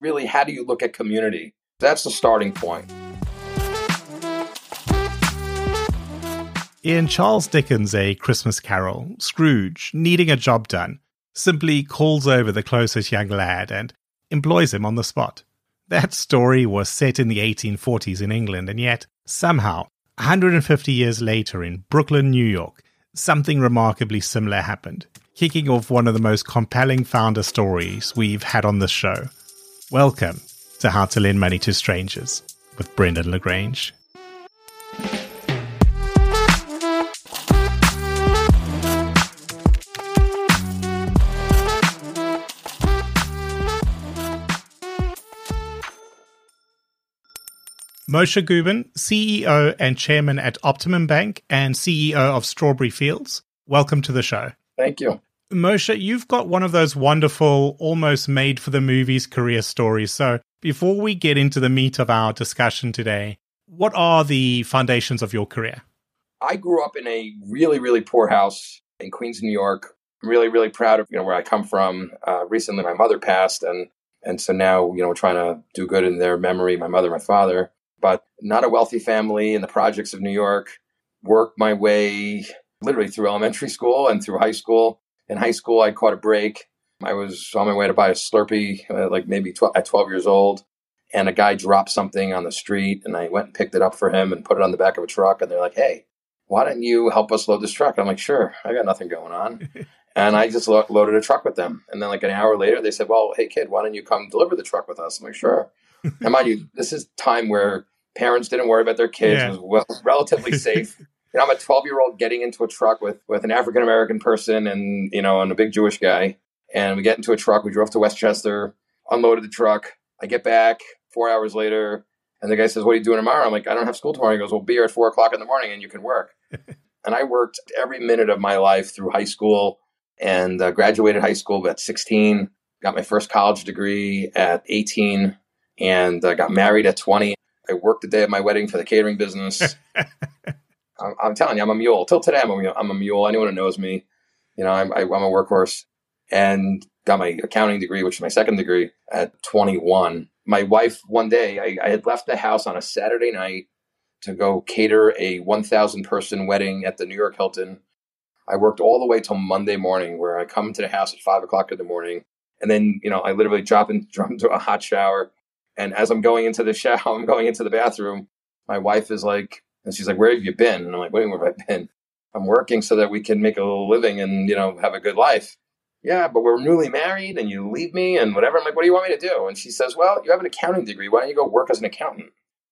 Really, how do you look at community? That's the starting point. In Charles Dickens' A Christmas Carol, Scrooge, needing a job done, simply calls over the closest young lad and employs him on the spot. That story was set in the 1840s in England, and yet, somehow, 150 years later in Brooklyn, New York, something remarkably similar happened, kicking off one of the most compelling founder stories we've had on this show. Welcome to How to Lend Money to Strangers with Brendan LaGrange. Moishe Gubin, CEO and Chairman at Optimum Bank and CEO of Strawberry Fields, welcome to the show. Thank you. Moishe, you've got one of those wonderful, almost made for the movies career stories. So before we get into the meat of our discussion today, what are the foundations of your career? I grew up in a really, really poor house in Queens, New York. I'm really, really proud of you know where I come from. Uh, recently, my mother passed, and and so now you know we're trying to do good in their memory. My mother, my father, but not a wealthy family in the projects of New York. Worked my way literally through elementary school and through high school in high school, I caught a break. I was on my way to buy a Slurpee, uh, like maybe 12, at 12 years old, and a guy dropped something on the street, and I went and picked it up for him and put it on the back of a truck. And they're like, "Hey, why don't you help us load this truck?" And I'm like, "Sure, I got nothing going on." and I just lo- loaded a truck with them. And then, like an hour later, they said, "Well, hey kid, why don't you come deliver the truck with us?" I'm like, "Sure." and mind you, this is time where parents didn't worry about their kids; yeah. it was well, relatively safe you know, I'm a 12 year old getting into a truck with with an African American person and you know and a big Jewish guy, and we get into a truck. We drove to Westchester, unloaded the truck. I get back four hours later, and the guy says, "What are you doing tomorrow?" I'm like, "I don't have school tomorrow." He goes, "Well, be here at four o'clock in the morning, and you can work." and I worked every minute of my life through high school, and uh, graduated high school at 16. Got my first college degree at 18, and uh, got married at 20. I worked the day of my wedding for the catering business. I'm, I'm, telling you, I'm a mule. Till today, I'm a mule. I'm a mule. Anyone who knows me, you know, I'm, I, am a workhorse. And got my accounting degree, which is my second degree, at 21. My wife, one day, I, I had left the house on a Saturday night to go cater a 1,000 person wedding at the New York Hilton. I worked all the way till Monday morning, where I come to the house at five o'clock in the morning, and then you know I literally drop, in, drop into a hot shower. And as I'm going into the shower, I'm going into the bathroom. My wife is like, and she's like, "Where have you been?" And I'm like, "What do you mean where have I been? I'm working so that we can make a little living and you know have a good life." Yeah, but we're newly married, and you leave me and whatever. I'm like, "What do you want me to do?" And she says, "Well, you have an accounting degree. Why don't you go work as an accountant?"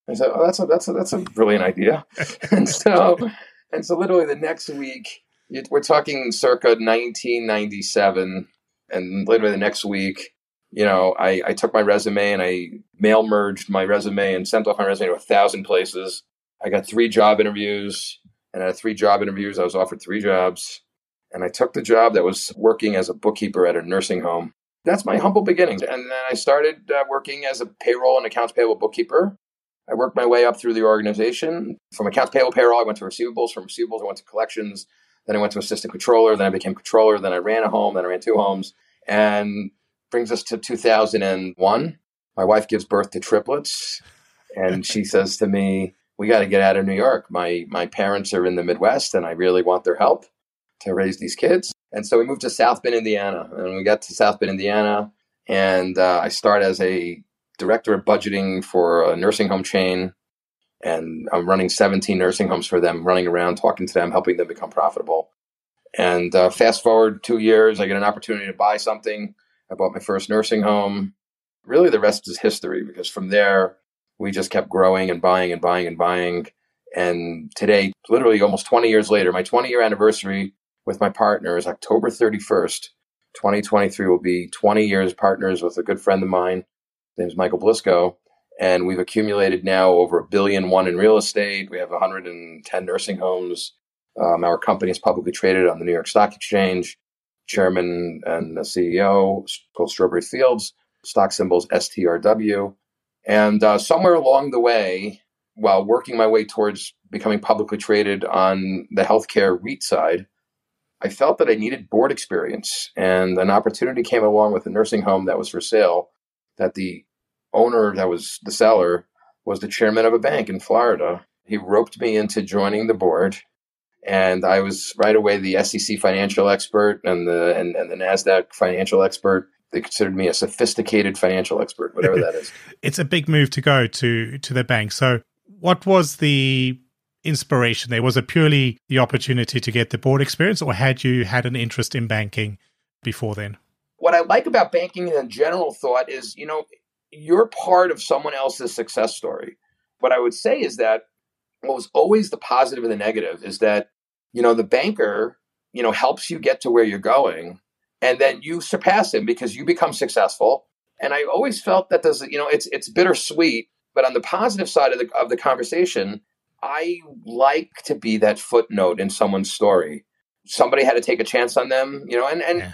I said, "Oh, that's a that's a that's a brilliant idea." and so, and so, literally the next week, we're talking circa 1997, and literally the next week, you know, I, I took my resume and I mail merged my resume and sent off my resume to a thousand places. I got three job interviews, and out of three job interviews, I was offered three jobs. And I took the job that was working as a bookkeeper at a nursing home. That's my humble beginnings. And then I started uh, working as a payroll and accounts payable bookkeeper. I worked my way up through the organization. From accounts payable payroll, I went to receivables. From receivables, I went to collections. Then I went to assistant controller. Then I became controller. Then I ran a home. Then I ran two homes. And brings us to 2001. My wife gives birth to triplets. And she says to me, we got to get out of New York. My my parents are in the Midwest, and I really want their help to raise these kids. And so we moved to South Bend, Indiana, and we got to South Bend, Indiana, and uh, I start as a director of budgeting for a nursing home chain, and I'm running 17 nursing homes for them, running around talking to them, helping them become profitable. And uh, fast forward two years, I get an opportunity to buy something. I bought my first nursing home. Really, the rest is history because from there, we just kept growing and buying and buying and buying. And today, literally almost 20 years later, my 20 year anniversary with my partner is October 31st, 2023 will be 20 years partners with a good friend of mine. His name's Michael Blisko. And we've accumulated now over a billion one in real estate. We have 110 nursing homes. Um, our company is publicly traded on the New York Stock Exchange. Chairman and CEO called Strawberry Fields. Stock symbols STRW. And uh, somewhere along the way, while working my way towards becoming publicly traded on the healthcare REIT side, I felt that I needed board experience. And an opportunity came along with a nursing home that was for sale that the owner, that was the seller, was the chairman of a bank in Florida. He roped me into joining the board. And I was right away the SEC financial expert and the and, and the NASDAQ financial expert they considered me a sophisticated financial expert, whatever that is. it's a big move to go to to the bank. So, what was the inspiration there? Was it purely the opportunity to get the board experience, or had you had an interest in banking before then? What I like about banking in general thought is, you know, you're part of someone else's success story. What I would say is that what was always the positive and the negative is that, you know, the banker, you know, helps you get to where you're going and then you surpass him because you become successful. And I always felt that there's, you know, it's it's bittersweet, but on the positive side of the of the conversation, I like to be that footnote in someone's story. Somebody had to take a chance on them, you know, and and yeah.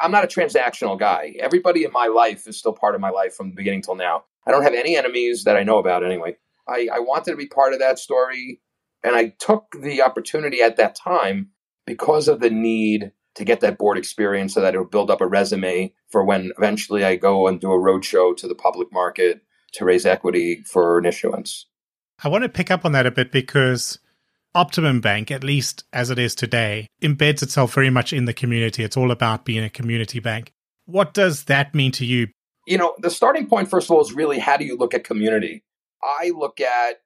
I'm not a transactional guy. Everybody in my life is still part of my life from the beginning till now. I don't have any enemies that I know about anyway. I, I wanted to be part of that story, and I took the opportunity at that time because of the need to get that board experience so that it'll build up a resume for when eventually I go and do a roadshow to the public market to raise equity for an issuance. I want to pick up on that a bit because Optimum Bank, at least as it is today, embeds itself very much in the community. It's all about being a community bank. What does that mean to you? You know, the starting point, first of all, is really how do you look at community? I look at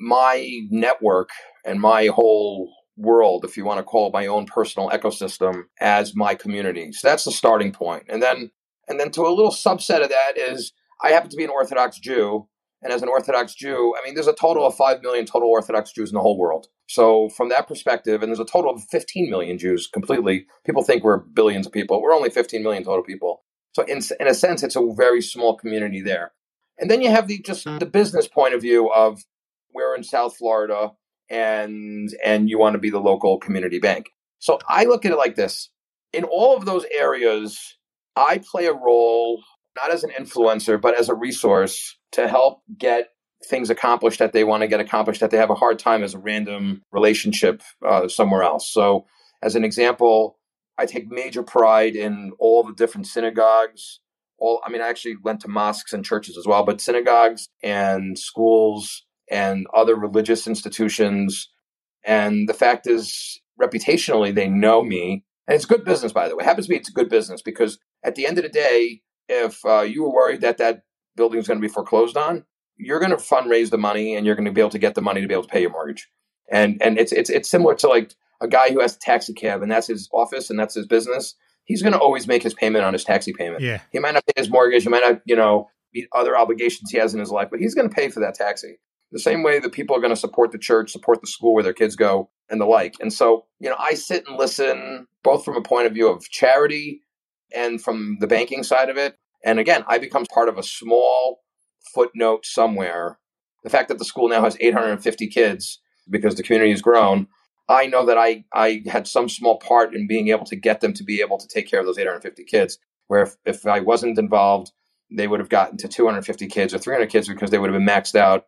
my network and my whole world, if you want to call it my own personal ecosystem, as my community. So that's the starting point. And then and then to a little subset of that is I happen to be an Orthodox Jew. And as an Orthodox Jew, I mean, there's a total of 5 million total Orthodox Jews in the whole world. So, from that perspective, and there's a total of 15 million Jews completely. People think we're billions of people. We're only 15 million total people. So, in, in a sense, it's a very small community there. And then you have the just hmm. the business point of view of we're in South Florida and and you want to be the local community bank. So I look at it like this. In all of those areas, I play a role not as an influencer, but as a resource to help get things accomplished that they want to get accomplished that they have a hard time as a random relationship uh, somewhere else. So, as an example, I take major pride in all the different synagogues. All, I mean, I actually went to mosques and churches as well, but synagogues and schools and other religious institutions. And the fact is, reputationally, they know me. And it's good business, by the way. It happens to be it's good business because at the end of the day, if uh, you were worried that that building is going to be foreclosed on, you're going to fundraise the money and you're going to be able to get the money to be able to pay your mortgage. And and it's it's it's similar to like a guy who has a taxi cab and that's his office and that's his business. He's going to always make his payment on his taxi payment. Yeah. He might not pay his mortgage. He might not, you know, meet other obligations he has in his life, but he's going to pay for that taxi the same way that people are going to support the church, support the school where their kids go, and the like. And so, you know, I sit and listen both from a point of view of charity and from the banking side of it. And again, I become part of a small footnote somewhere. The fact that the school now has 850 kids because the community has grown, I know that I, I had some small part in being able to get them to be able to take care of those 850 kids. Where if, if I wasn't involved, they would have gotten to 250 kids or 300 kids because they would have been maxed out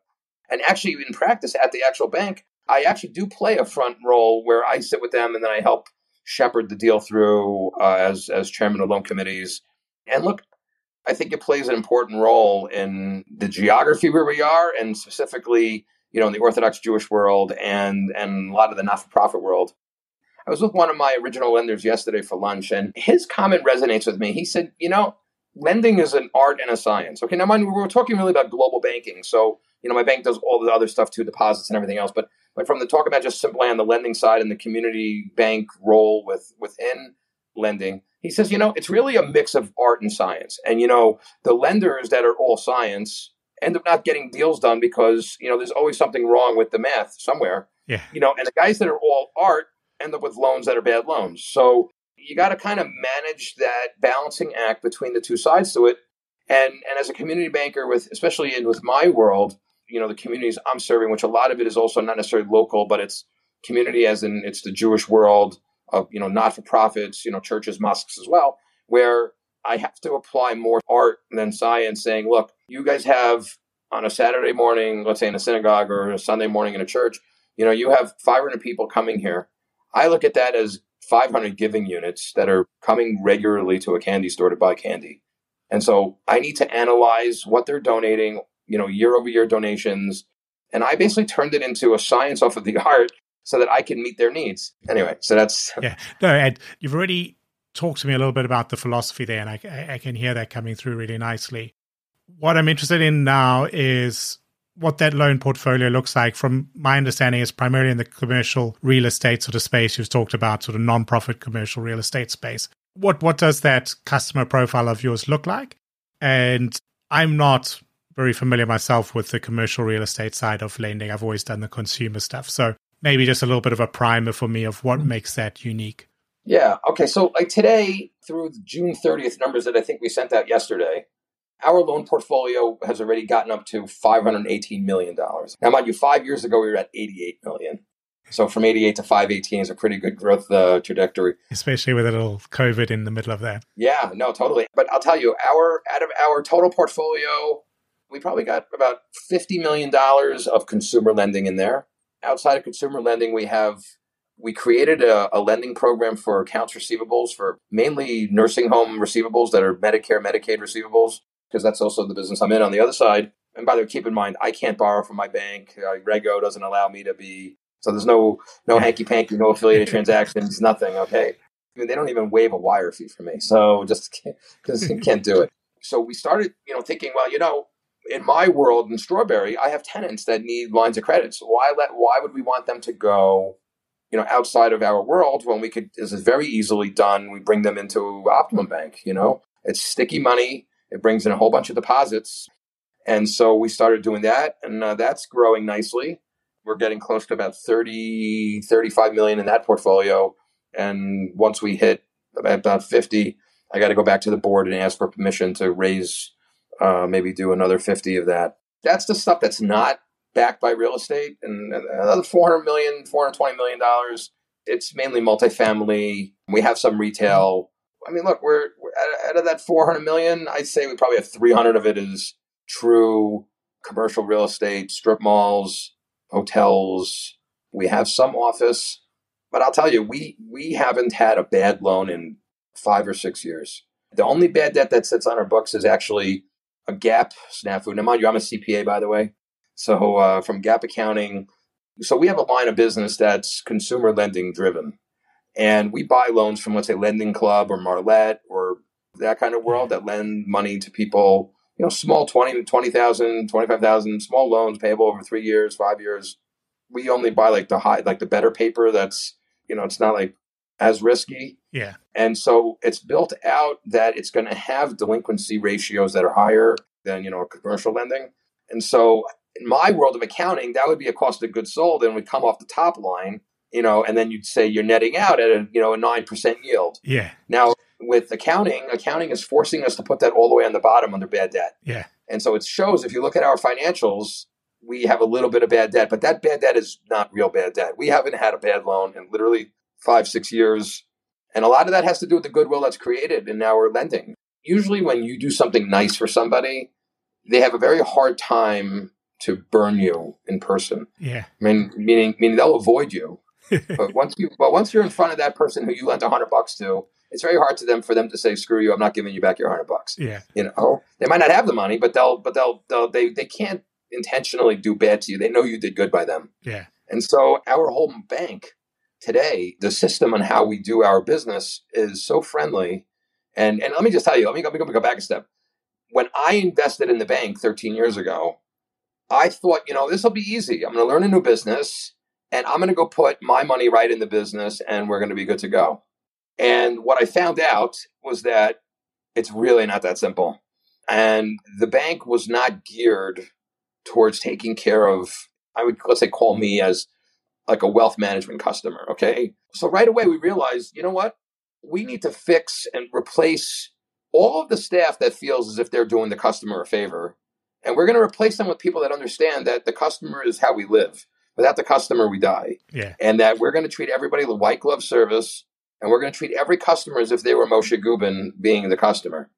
and actually, in practice at the actual bank, I actually do play a front role where I sit with them and then I help shepherd the deal through uh, as as chairman of loan committees. And look, I think it plays an important role in the geography where we are, and specifically, you know, in the Orthodox Jewish world and and a lot of the not for profit world. I was with one of my original lenders yesterday for lunch, and his comment resonates with me. He said, "You know, lending is an art and a science." Okay, now mind we were talking really about global banking, so you know, my bank does all the other stuff too, deposits and everything else. But but from the talk about just simply on the lending side and the community bank role with within lending, he says, you know, it's really a mix of art and science. And you know, the lenders that are all science end up not getting deals done because you know there's always something wrong with the math somewhere. Yeah. You know, and the guys that are all art end up with loans that are bad loans. So you got to kind of manage that balancing act between the two sides to it. And and as a community banker, with especially in with my world, you know, the communities I'm serving, which a lot of it is also not necessarily local, but it's community as in it's the Jewish world of you know not for profits, you know, churches, mosques as well, where I have to apply more art than science, saying, look, you guys have on a Saturday morning, let's say in a synagogue or a Sunday morning in a church, you know, you have 500 people coming here. I look at that as 500 giving units that are coming regularly to a candy store to buy candy. And so I need to analyze what they're donating, you know, year over year donations. And I basically turned it into a science off of the art so that I can meet their needs. Anyway, so that's. Yeah. No, Ed, you've already talked to me a little bit about the philosophy there, and I, I can hear that coming through really nicely. What I'm interested in now is what that loan portfolio looks like. From my understanding, is primarily in the commercial real estate sort of space. You've talked about sort of non-profit commercial real estate space. What what does that customer profile of yours look like? And I'm not very familiar myself with the commercial real estate side of lending. I've always done the consumer stuff. So maybe just a little bit of a primer for me of what mm-hmm. makes that unique. Yeah. Okay. So like today through June 30th numbers that I think we sent out yesterday, our loan portfolio has already gotten up to $518 million. Now, mind you, five years ago, we were at $88 million. So from 88 to 518 is a pretty good growth uh, trajectory. Especially with a little COVID in the middle of that. Yeah, no, totally. But I'll tell you, our out of our total portfolio, we probably got about $50 million of consumer lending in there. Outside of consumer lending, we have we created a, a, lending program for accounts receivables for mainly nursing home receivables that are Medicare, Medicaid receivables because that's also the business I'm in on the other side. And by the way, keep in mind, I can't borrow from my bank. Uh, Reg O doesn't allow me to be. So there's no no hanky panky, no affiliated transactions, nothing. Okay, I mean, they don't even waive a wire fee for me. So just because you can't do it. So we started, you know, thinking, well, you know, in my world in Strawberry, I have tenants that need lines of credit. So why let why would we want them to go, you know, outside of our world when we could? This is very easily done. We bring them into Optimum Bank. You know, it's sticky money it brings in a whole bunch of deposits. And so we started doing that, and uh, that's growing nicely. We're getting close to about 30, 35 million in that portfolio. And once we hit about 50, I got to go back to the board and ask for permission to raise, uh, maybe do another 50 of that. That's the stuff that's not backed by real estate. And another 400 million, 420 million dollars. It's mainly multifamily. We have some retail I mean, look, we're, we're out of that 400 million, I'd say we probably have 300 of it is true commercial real estate, strip malls, hotels. We have some office, but I'll tell you, we we haven't had a bad loan in five or six years. The only bad debt that sits on our books is actually a GAAP snafu. Now, mind you, I'm a CPA, by the way. So uh, from GAAP accounting, so we have a line of business that's consumer lending driven. And we buy loans from, let's say, Lending Club or Marlette or that kind of world that lend money to people, you know, small 20, 20,000, 25,000, small loans payable over three years, five years. We only buy like the high, like the better paper that's, you know, it's not like as risky. Yeah. And so it's built out that it's going to have delinquency ratios that are higher than, you know, commercial lending. And so in my world of accounting, that would be a cost of goods sold and would come off the top line you know, and then you'd say you're netting out at a you know a nine percent yield. Yeah. Now with accounting, accounting is forcing us to put that all the way on the bottom under bad debt. Yeah. And so it shows if you look at our financials, we have a little bit of bad debt, but that bad debt is not real bad debt. We haven't had a bad loan in literally five, six years. And a lot of that has to do with the goodwill that's created in our lending. Usually, when you do something nice for somebody, they have a very hard time to burn you in person. Yeah. I mean, meaning, meaning they'll avoid you but once you but once you're in front of that person who you lent a hundred bucks to, it's very hard to them for them to say, "Screw you! I'm not giving you back your hundred bucks." Yeah, you know, they might not have the money, but they'll but they'll, they'll they they can't intentionally do bad to you. They know you did good by them. Yeah, and so our whole bank today, the system on how we do our business is so friendly. And and let me just tell you, let me go, let me go back a step. When I invested in the bank 13 years ago, I thought, you know, this will be easy. I'm going to learn a new business and I'm going to go put my money right in the business and we're going to be good to go. And what I found out was that it's really not that simple. And the bank was not geared towards taking care of, I would, let's say, call me as like a wealth management customer. Okay. So right away we realized, you know what? we need to fix and replace all of the staff that feels as if they're doing the customer a favor. And we're going to replace them with people that understand that the customer is how we live. Without the customer, we die. Yeah. And that we're going to treat everybody with white glove service. And we're going to treat every customer as if they were Moishe Gubin being the customer.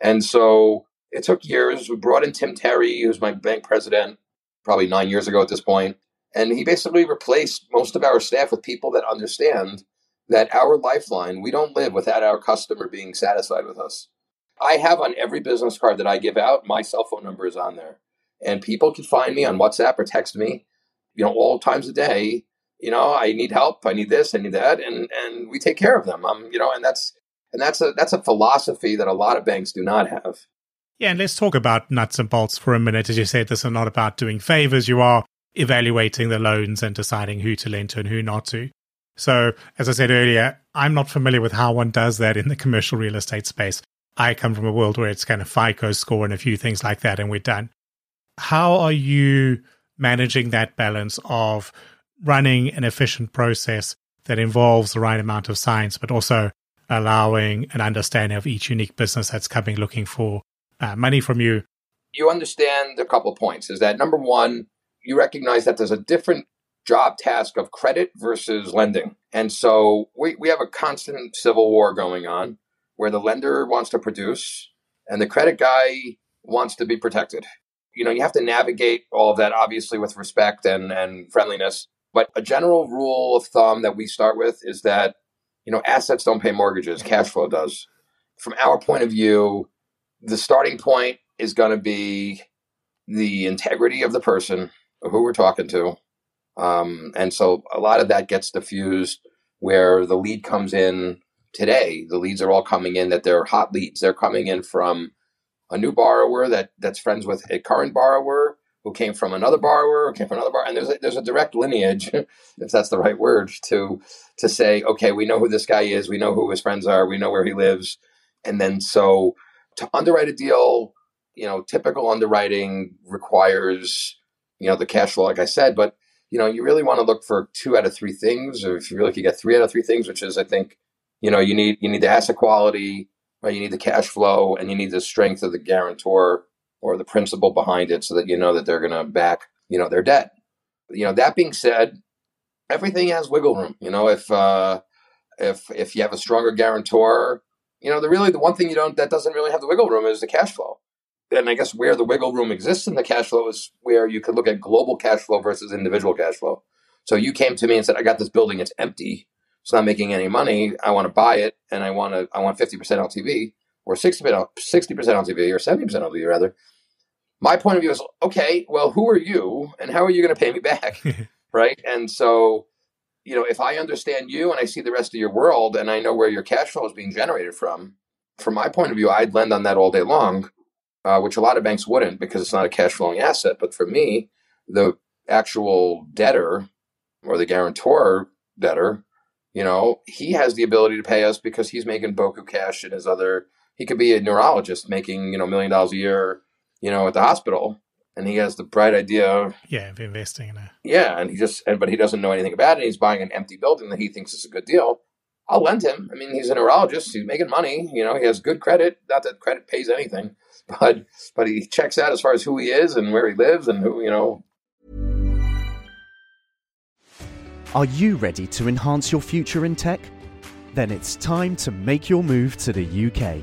And so it took years. We brought in Tim Terry, who's my bank president, probably nine years ago at this point. And he basically replaced most of our staff with people that understand that our lifeline, we don't live without our customer being satisfied with us. I have on every business card that I give out, my cell phone number is on there. And people can find me on WhatsApp or text me, you know, all times a day. You know, I need help, I need this, I need that, and and we take care of them. Um, you know, and that's and that's a that's a philosophy that a lot of banks do not have. Yeah, and let's talk about nuts and bolts for a minute. As you said, this is not about doing favors. You are evaluating the loans and deciding who to lend to and who not to. So, as I said earlier, I'm not familiar with how one does that in the commercial real estate space. I come from a world where it's kind of FICO score and a few things like that, and we're done. How are you managing that balance of running an efficient process that involves the right amount of science, but also allowing an understanding of each unique business that's coming looking for uh, money from you? You understand a couple points is that number one, you recognize that there's a different job task of credit versus lending. And so we, we have a constant civil war going on where the lender wants to produce and the credit guy wants to be protected. You know, you have to navigate all of that obviously with respect and, and friendliness. But a general rule of thumb that we start with is that, you know, assets don't pay mortgages, cash flow does. From our point of view, the starting point is going to be the integrity of the person who we're talking to. Um, and so a lot of that gets diffused where the lead comes in today. The leads are all coming in that they're hot leads. They're coming in from a new borrower that that's friends with a current borrower who came from another borrower, who came from another borrower, and there's a, there's a direct lineage, if that's the right word, to to say, okay, we know who this guy is, we know who his friends are, we know where he lives, and then so to underwrite a deal, you know, typical underwriting requires you know the cash flow, like I said, but you know you really want to look for two out of three things, or if you really could get three out of three things, which is I think you know you need you need the asset quality, right? You need the cash flow, and you need the strength of the guarantor or the principal behind it, so that you know that they're going to back you know their debt. You know that being said, everything has wiggle room. You know if uh, if if you have a stronger guarantor, you know the really the one thing you don't that doesn't really have the wiggle room is the cash flow and I guess where the wiggle room exists in the cash flow is where you could look at global cash flow versus individual cash flow. So you came to me and said, "I got this building; it's empty. It's not making any money. I want to buy it, and I want to. I want fifty percent LTV, or sixty percent LTV, or seventy percent LTV, rather." My point of view is, okay, well, who are you, and how are you going to pay me back, right? And so, you know, if I understand you and I see the rest of your world, and I know where your cash flow is being generated from, from my point of view, I'd lend on that all day long uh, which a lot of banks wouldn't because it's not a cash flowing asset. But for me, the actual debtor or the guarantor debtor, you know, he has the ability to pay us because he's making boku cash in his other. He could be a neurologist making you know million dollars a year, you know, at the hospital, and he has the bright idea. of Yeah, of investing in it. Yeah, and he just, and, but he doesn't know anything about it. He's buying an empty building that he thinks is a good deal. I'll lend him. I mean, he's a neurologist. He's making money. You know, he has good credit. Not that credit pays anything, but but he checks out as far as who he is and where he lives and who you know. Are you ready to enhance your future in tech? Then it's time to make your move to the UK,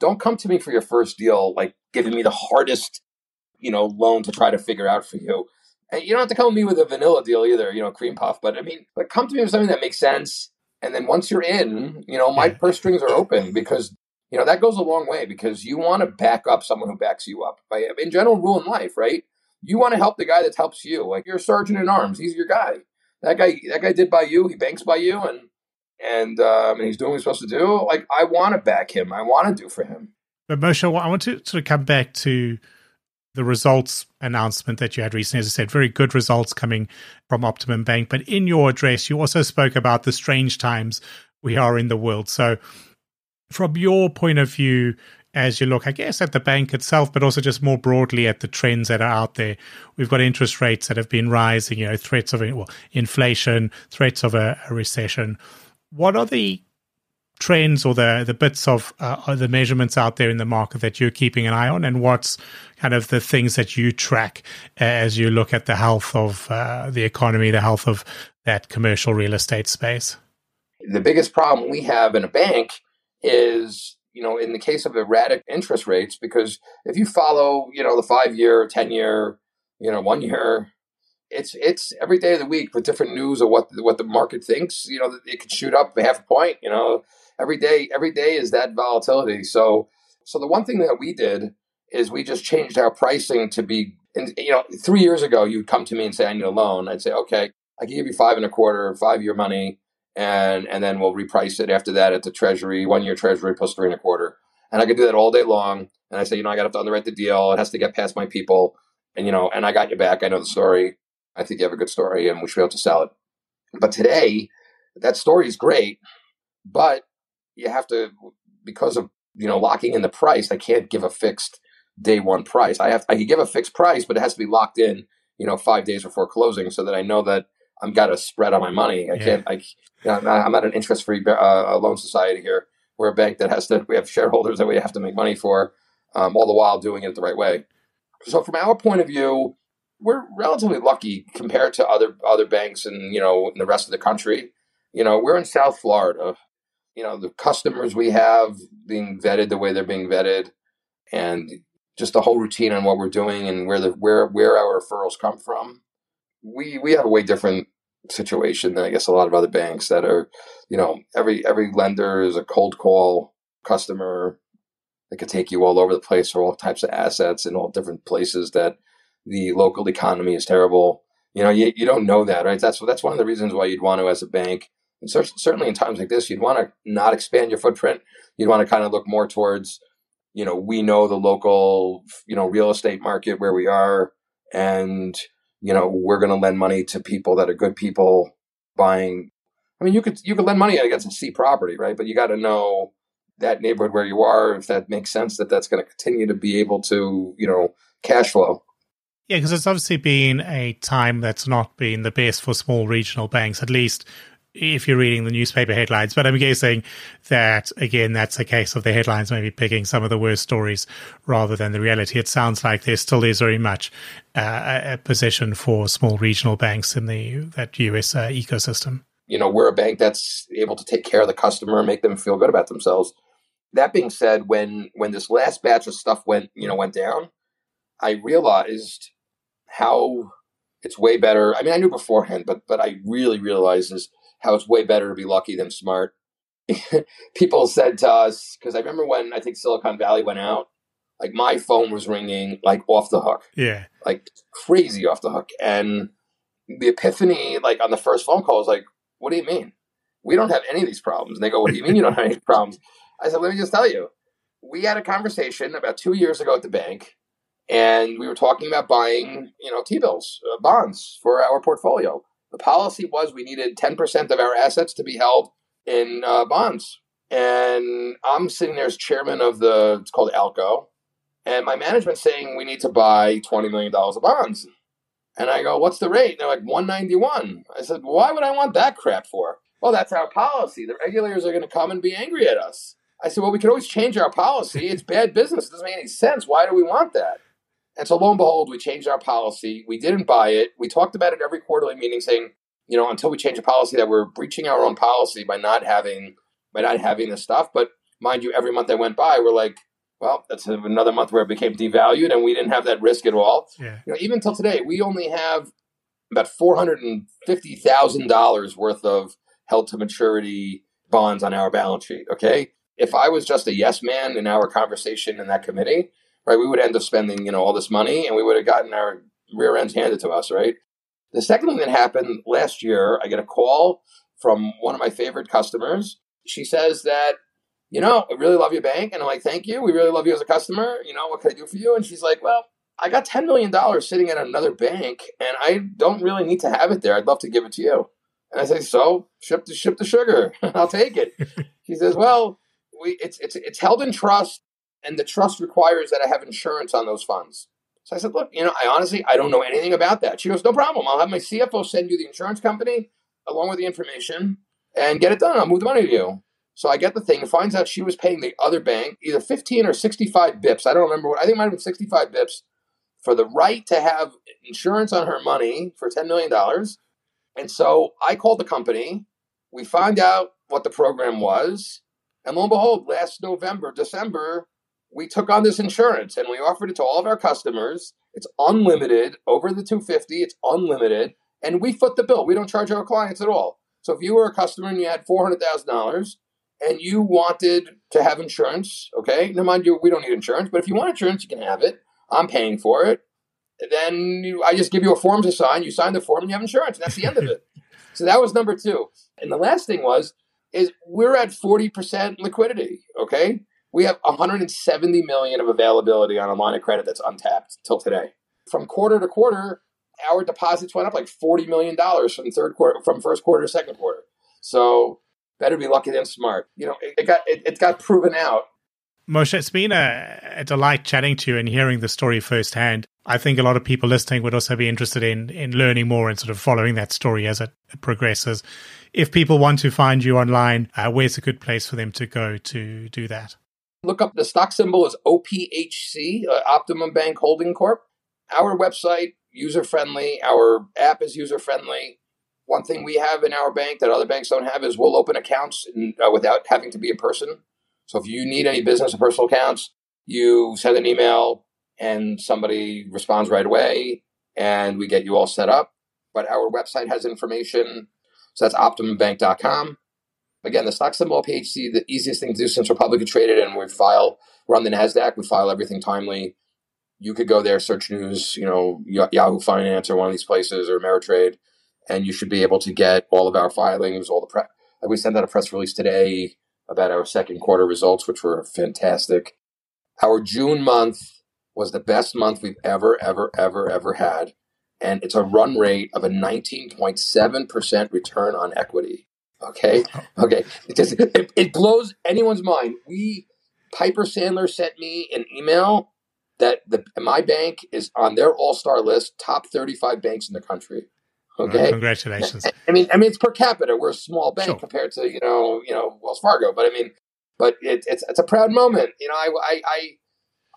don't come to me for your first deal like giving me the hardest, you know, loan to try to figure out for you. And you don't have to come to me with a vanilla deal either, you know, cream puff. But I mean, like come to me with something that makes sense. And then once you're in, you know, my purse strings are open because you know that goes a long way because you want to back up someone who backs you up. By In general, rule in life, right? You want to help the guy that helps you. Like you're a sergeant in arms, he's your guy. That guy, that guy did by you. He banks by you, and and um, and he's doing what he's supposed to do. Like I want to back him. I want to do for him. But Moishe, I want to sort of come back to the results announcement that you had recently. As I said, very good results coming from Optimum Bank. But in your address, you also spoke about the strange times we are in the world. So, from your point of view, as you look, I guess, at the bank itself, but also just more broadly at the trends that are out there. We've got interest rates that have been rising, you know, threats of well, inflation, threats of a, a recession. What are the trends or the the bits of uh, the measurements out there in the market that you're keeping an eye on, and what's kind of the things that you track as you look at the health of uh, the economy, the health of that commercial real estate space? The biggest problem we have in a bank is you know, in the case of erratic interest rates, because if you follow, you know, the five year, 10 year, you know, one year, it's it's every day of the week with different news of what what the market thinks. You know, it could shoot up half a point. You know, every day every day is that volatility. So so the one thing that we did is we just changed our pricing to be. And you know, three years ago, you'd come to me and say, "I need a loan." I'd say, "Okay, I can give you five and a quarter, five year money and and then we'll reprice it after that at the treasury, one year treasury plus three and a quarter. And I could do that all day long. And I say, you know, I got to underwrite the deal. It has to get past my people. And you know, and I got you back. I know the story. I think you have a good story, and we should be able to sell it. But today, that story is great, but you have to because of you know locking in the price. I can't give a fixed day one price. I have I can give a fixed price, but it has to be locked in. You know, five days before closing, so that I know that I'm got a spread on my money. I yeah. can't. I, you know, I'm not an interest-free uh, loan society here. We're a bank that has to. We have shareholders that we have to make money for, um, all the while doing it the right way. So, from our point of view, we're relatively lucky compared to other other banks and you know in the rest of the country. You know, we're in South Florida. You know, the customers we have being vetted the way they're being vetted, and just the whole routine on what we're doing and where the where where our referrals come from we we have a way different situation than I guess a lot of other banks that are, you know, every every lender is a cold call customer that could take you all over the place for all types of assets in all different places that the local economy is terrible. You know, you, you don't know that, right? That's that's one of the reasons why you'd want to, as a bank, and certainly in times like this, you'd want to not expand your footprint. You'd want to kind of look more towards, you know, we know the local, you know, real estate market where we are, and you know, we're going to lend money to people that are good people buying. I mean, you could you could lend money against a C property, right? But you got to know that neighborhood where you are, if that makes sense, that that's going to continue to be able to, you know, cash flow. Yeah, because it's obviously been a time that's not been the best for small regional banks, at least if you're reading the newspaper headlines. But I'm guessing that, again, that's a case of the headlines maybe picking some of the worst stories rather than the reality. It sounds like there still is very much uh, a position for small regional banks in the that US uh, ecosystem. You know, we're a bank that's able to take care of the customer make them feel good about themselves. That being said, when when this last batch of stuff went, you know, went down, I realized how it's way better. I mean, I knew beforehand, but but I really realized is how it's way better to be lucky than smart. People said to us, because I remember when I think Silicon Valley went out, like my phone was ringing like off the hook. Yeah. Like crazy off the hook. And the epiphany, like on the first phone call, was like, what do you mean? We don't have any of these problems. And they go, what do you mean you don't have any problems? I said, let me just tell you. We had a conversation about two years ago at the bank, and we were talking about buying, you know, T-bills, uh, bonds for our portfolio. The policy was we needed 10% of our assets to be held in uh, bonds. And I'm sitting there as chairman of the, it's called ALCO. And my management's saying we need to buy $20 million of bonds. And I go, what's the rate? And they're like, 191. I said, why would I want that crap for? Well, that's our policy. The regulators are going to come and be angry at us. I said, well, we can always change our policy. It's bad business. It doesn't make any sense. Why do we want that? And so lo and behold, we changed our policy. We didn't buy it. We talked about it every quarterly meeting saying, you know, until we change a policy that we're breaching our own policy by not having by not having this stuff. But mind you, every month that went by, we're like, Well, that's another month where it became devalued, and we didn't have that risk at all. Yeah. You know, even till today, we only have about four hundred and fifty thousand dollars worth of held to maturity bonds on our balance sheet. Okay, if I was just a yes man in our conversation in that committee, right, we would end up spending you know all this money, and we would have gotten our rear ends handed to us, right? The second thing that happened last year, I get a call from one of my favorite customers. She says that, you know, I really love your bank. And I'm like, thank you. We really love you as a customer. You know, what can I do for you? And she's like, well, I got $10 million sitting at another bank and I don't really need to have it there. I'd love to give it to you. And I say, so ship the ship the sugar. I'll take it. she says, well, we it's it's it's held in trust and the trust requires that I have insurance on those funds. So I said, look, you know, I honestly I don't know anything about that. She goes, no problem. I'll have my CFO send you the insurance company along with the information and get it done. I'll move the money to you. So I get the thing and finds out she was paying the other bank either 15 or 65 bips. I don't remember what I think it might have been 65 bips for the right to have insurance on her money for $10 million. And so I called the company. We find out what the program was. And lo and behold, last November, December, we took on this insurance and we offered it to all of our customers. It's unlimited over the 250. It's unlimited. And we foot the bill. We don't charge our clients at all. So if you were a customer and you had $400,000 and you wanted to have insurance, okay, now mind you, we don't need insurance, but if you want insurance, you can have it. I'm paying for it. Then you, I just give you a form to sign. You sign the form and you have insurance. And that's the end of it. So that was number two. And the last thing was, is we're at 40% liquidity, okay? We have 170 million of availability on a line of credit that's untapped till today. From quarter to quarter, our deposits went up like 40 million dollars from third quarter from first quarter to second quarter. So better be lucky than smart. You know, it, it got it, it got proven out Moishe, it's been a, a, delight chatting to you and hearing the story firsthand. I think a lot of people listening would also be interested in in learning more and sort of following that story as it, progresses. If people want to find you online, uh, where's a good place for them to go to do that? Look up the stock symbol is OPHC, uh, Optimum Bank Holding Corp. Our website user friendly. Our app is user friendly. One thing we have in our bank that other banks don't have is we'll open accounts in, uh, without having to be a person. So if you need any business or personal accounts, you send an email and somebody responds right away and we get you all set up. But our website has information. So that's optimumbank.com. Again, the stock symbol PHC, the easiest thing to do since we're publicly traded and we file, we're on the NASDAQ, we file everything timely. You could go there, search news, you know, Yahoo Finance or one of these places or Ameritrade, and you should be able to get all of our filings, all the press. We sent out a press release today about our second quarter results, which were fantastic. Our June month was the best month we've ever, ever, ever, ever had. And it's a run rate of a 19.7% return on equity. Okay. Okay. It, just, it, it blows anyone's mind. We, Piper Sandler sent me an email that the, my bank is on their all star list, top 35 banks in the country. Okay, well, congratulations. I mean, I mean, it's per capita. We're a small bank sure. compared to you know, you know, Wells Fargo. But I mean, but it, it's it's a proud moment. You know, I, I I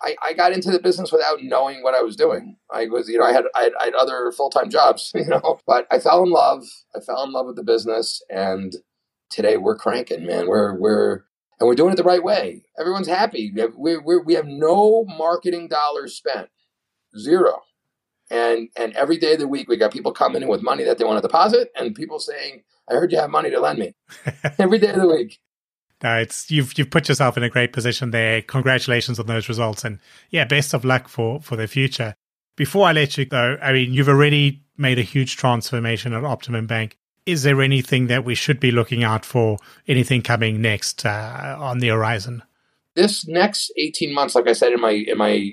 I I got into the business without knowing what I was doing. I was, you know, I had I had, I had other full time jobs, you know, but I fell in love. I fell in love with the business, and today we're cranking, man. We're we're and we're doing it the right way. Everyone's happy. We have, we we we have no marketing dollars spent, zero. And and every day of the week, we got people coming in with money that they want to deposit, and people saying, "I heard you have money to lend me." every day of the week. No, it's you've you've put yourself in a great position there. Congratulations on those results, and yeah, best of luck for for the future. Before I let you go, I mean, you've already made a huge transformation at Optimum Bank. Is there anything that we should be looking out for? Anything coming next uh, on the horizon? This next eighteen months, like I said in my in my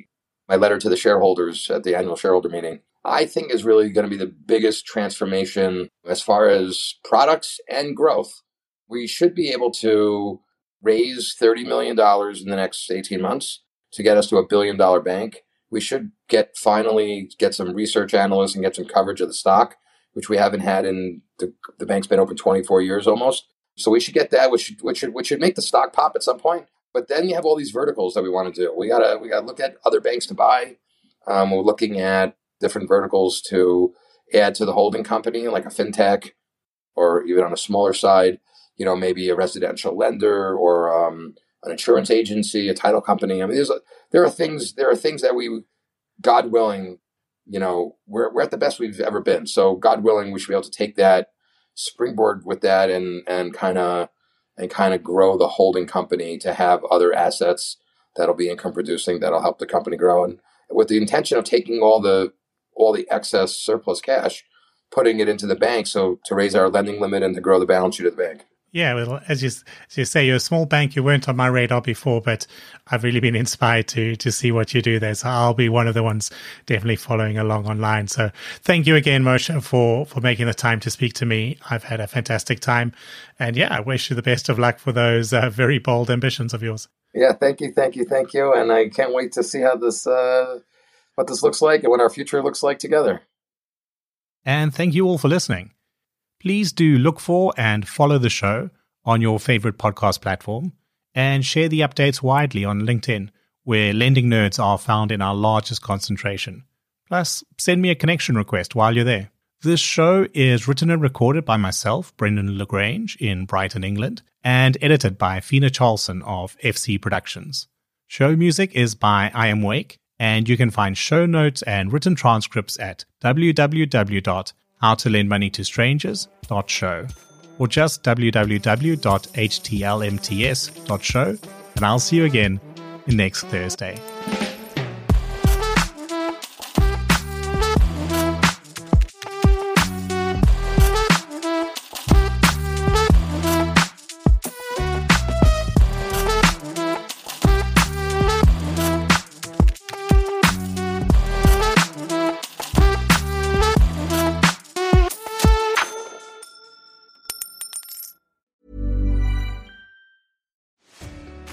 my letter to the shareholders at the annual shareholder meeting, I think is really going to be the biggest transformation as far as products and growth. We should be able to raise $30 million in the next 18 months to get us to a billion dollar bank. We should get finally get some research analysts and get some coverage of the stock, which we haven't had in the, the bank's been open 24 years almost. So we should get that, which should, which should, which should make the stock pop at some point. But then you have all these verticals that we want to do. We gotta we gotta look at other banks to buy. Um, we're looking at different verticals to add to the holding company, like a fintech, or even on a smaller side, you know, maybe a residential lender or um, an insurance agency, a title company. I mean, there's there are things there are things that we, God willing, you know, we're we're at the best we've ever been. So God willing, we should be able to take that springboard with that and and kind of and kind of grow the holding company to have other assets that'll be income producing that'll help the company grow and with the intention of taking all the all the excess surplus cash putting it into the bank so to raise our lending limit and to grow the balance sheet of the bank yeah, well, as you as you say, you're a small bank. You weren't on my radar before, but I've really been inspired to to see what you do there. So I'll be one of the ones definitely following along online. So thank you again, Moishe, for for making the time to speak to me. I've had a fantastic time, and yeah, I wish you the best of luck for those uh, very bold ambitions of yours. Yeah, thank you, thank you, thank you, and I can't wait to see how this uh, what this looks like and what our future looks like together. And thank you all for listening please do look for and follow the show on your favorite podcast platform and share the updates widely on LinkedIn, where lending nerds are found in our largest concentration. Plus, send me a connection request while you're there. This show is written and recorded by myself, Brendan le Grange, in Brighton, England, and edited by Fina Charlson of FC Productions. Show music is by I Am Wake, and you can find show notes and written transcripts at www how to lend money to strangers.show or just www.htlmts.show and I'll see you again next Thursday.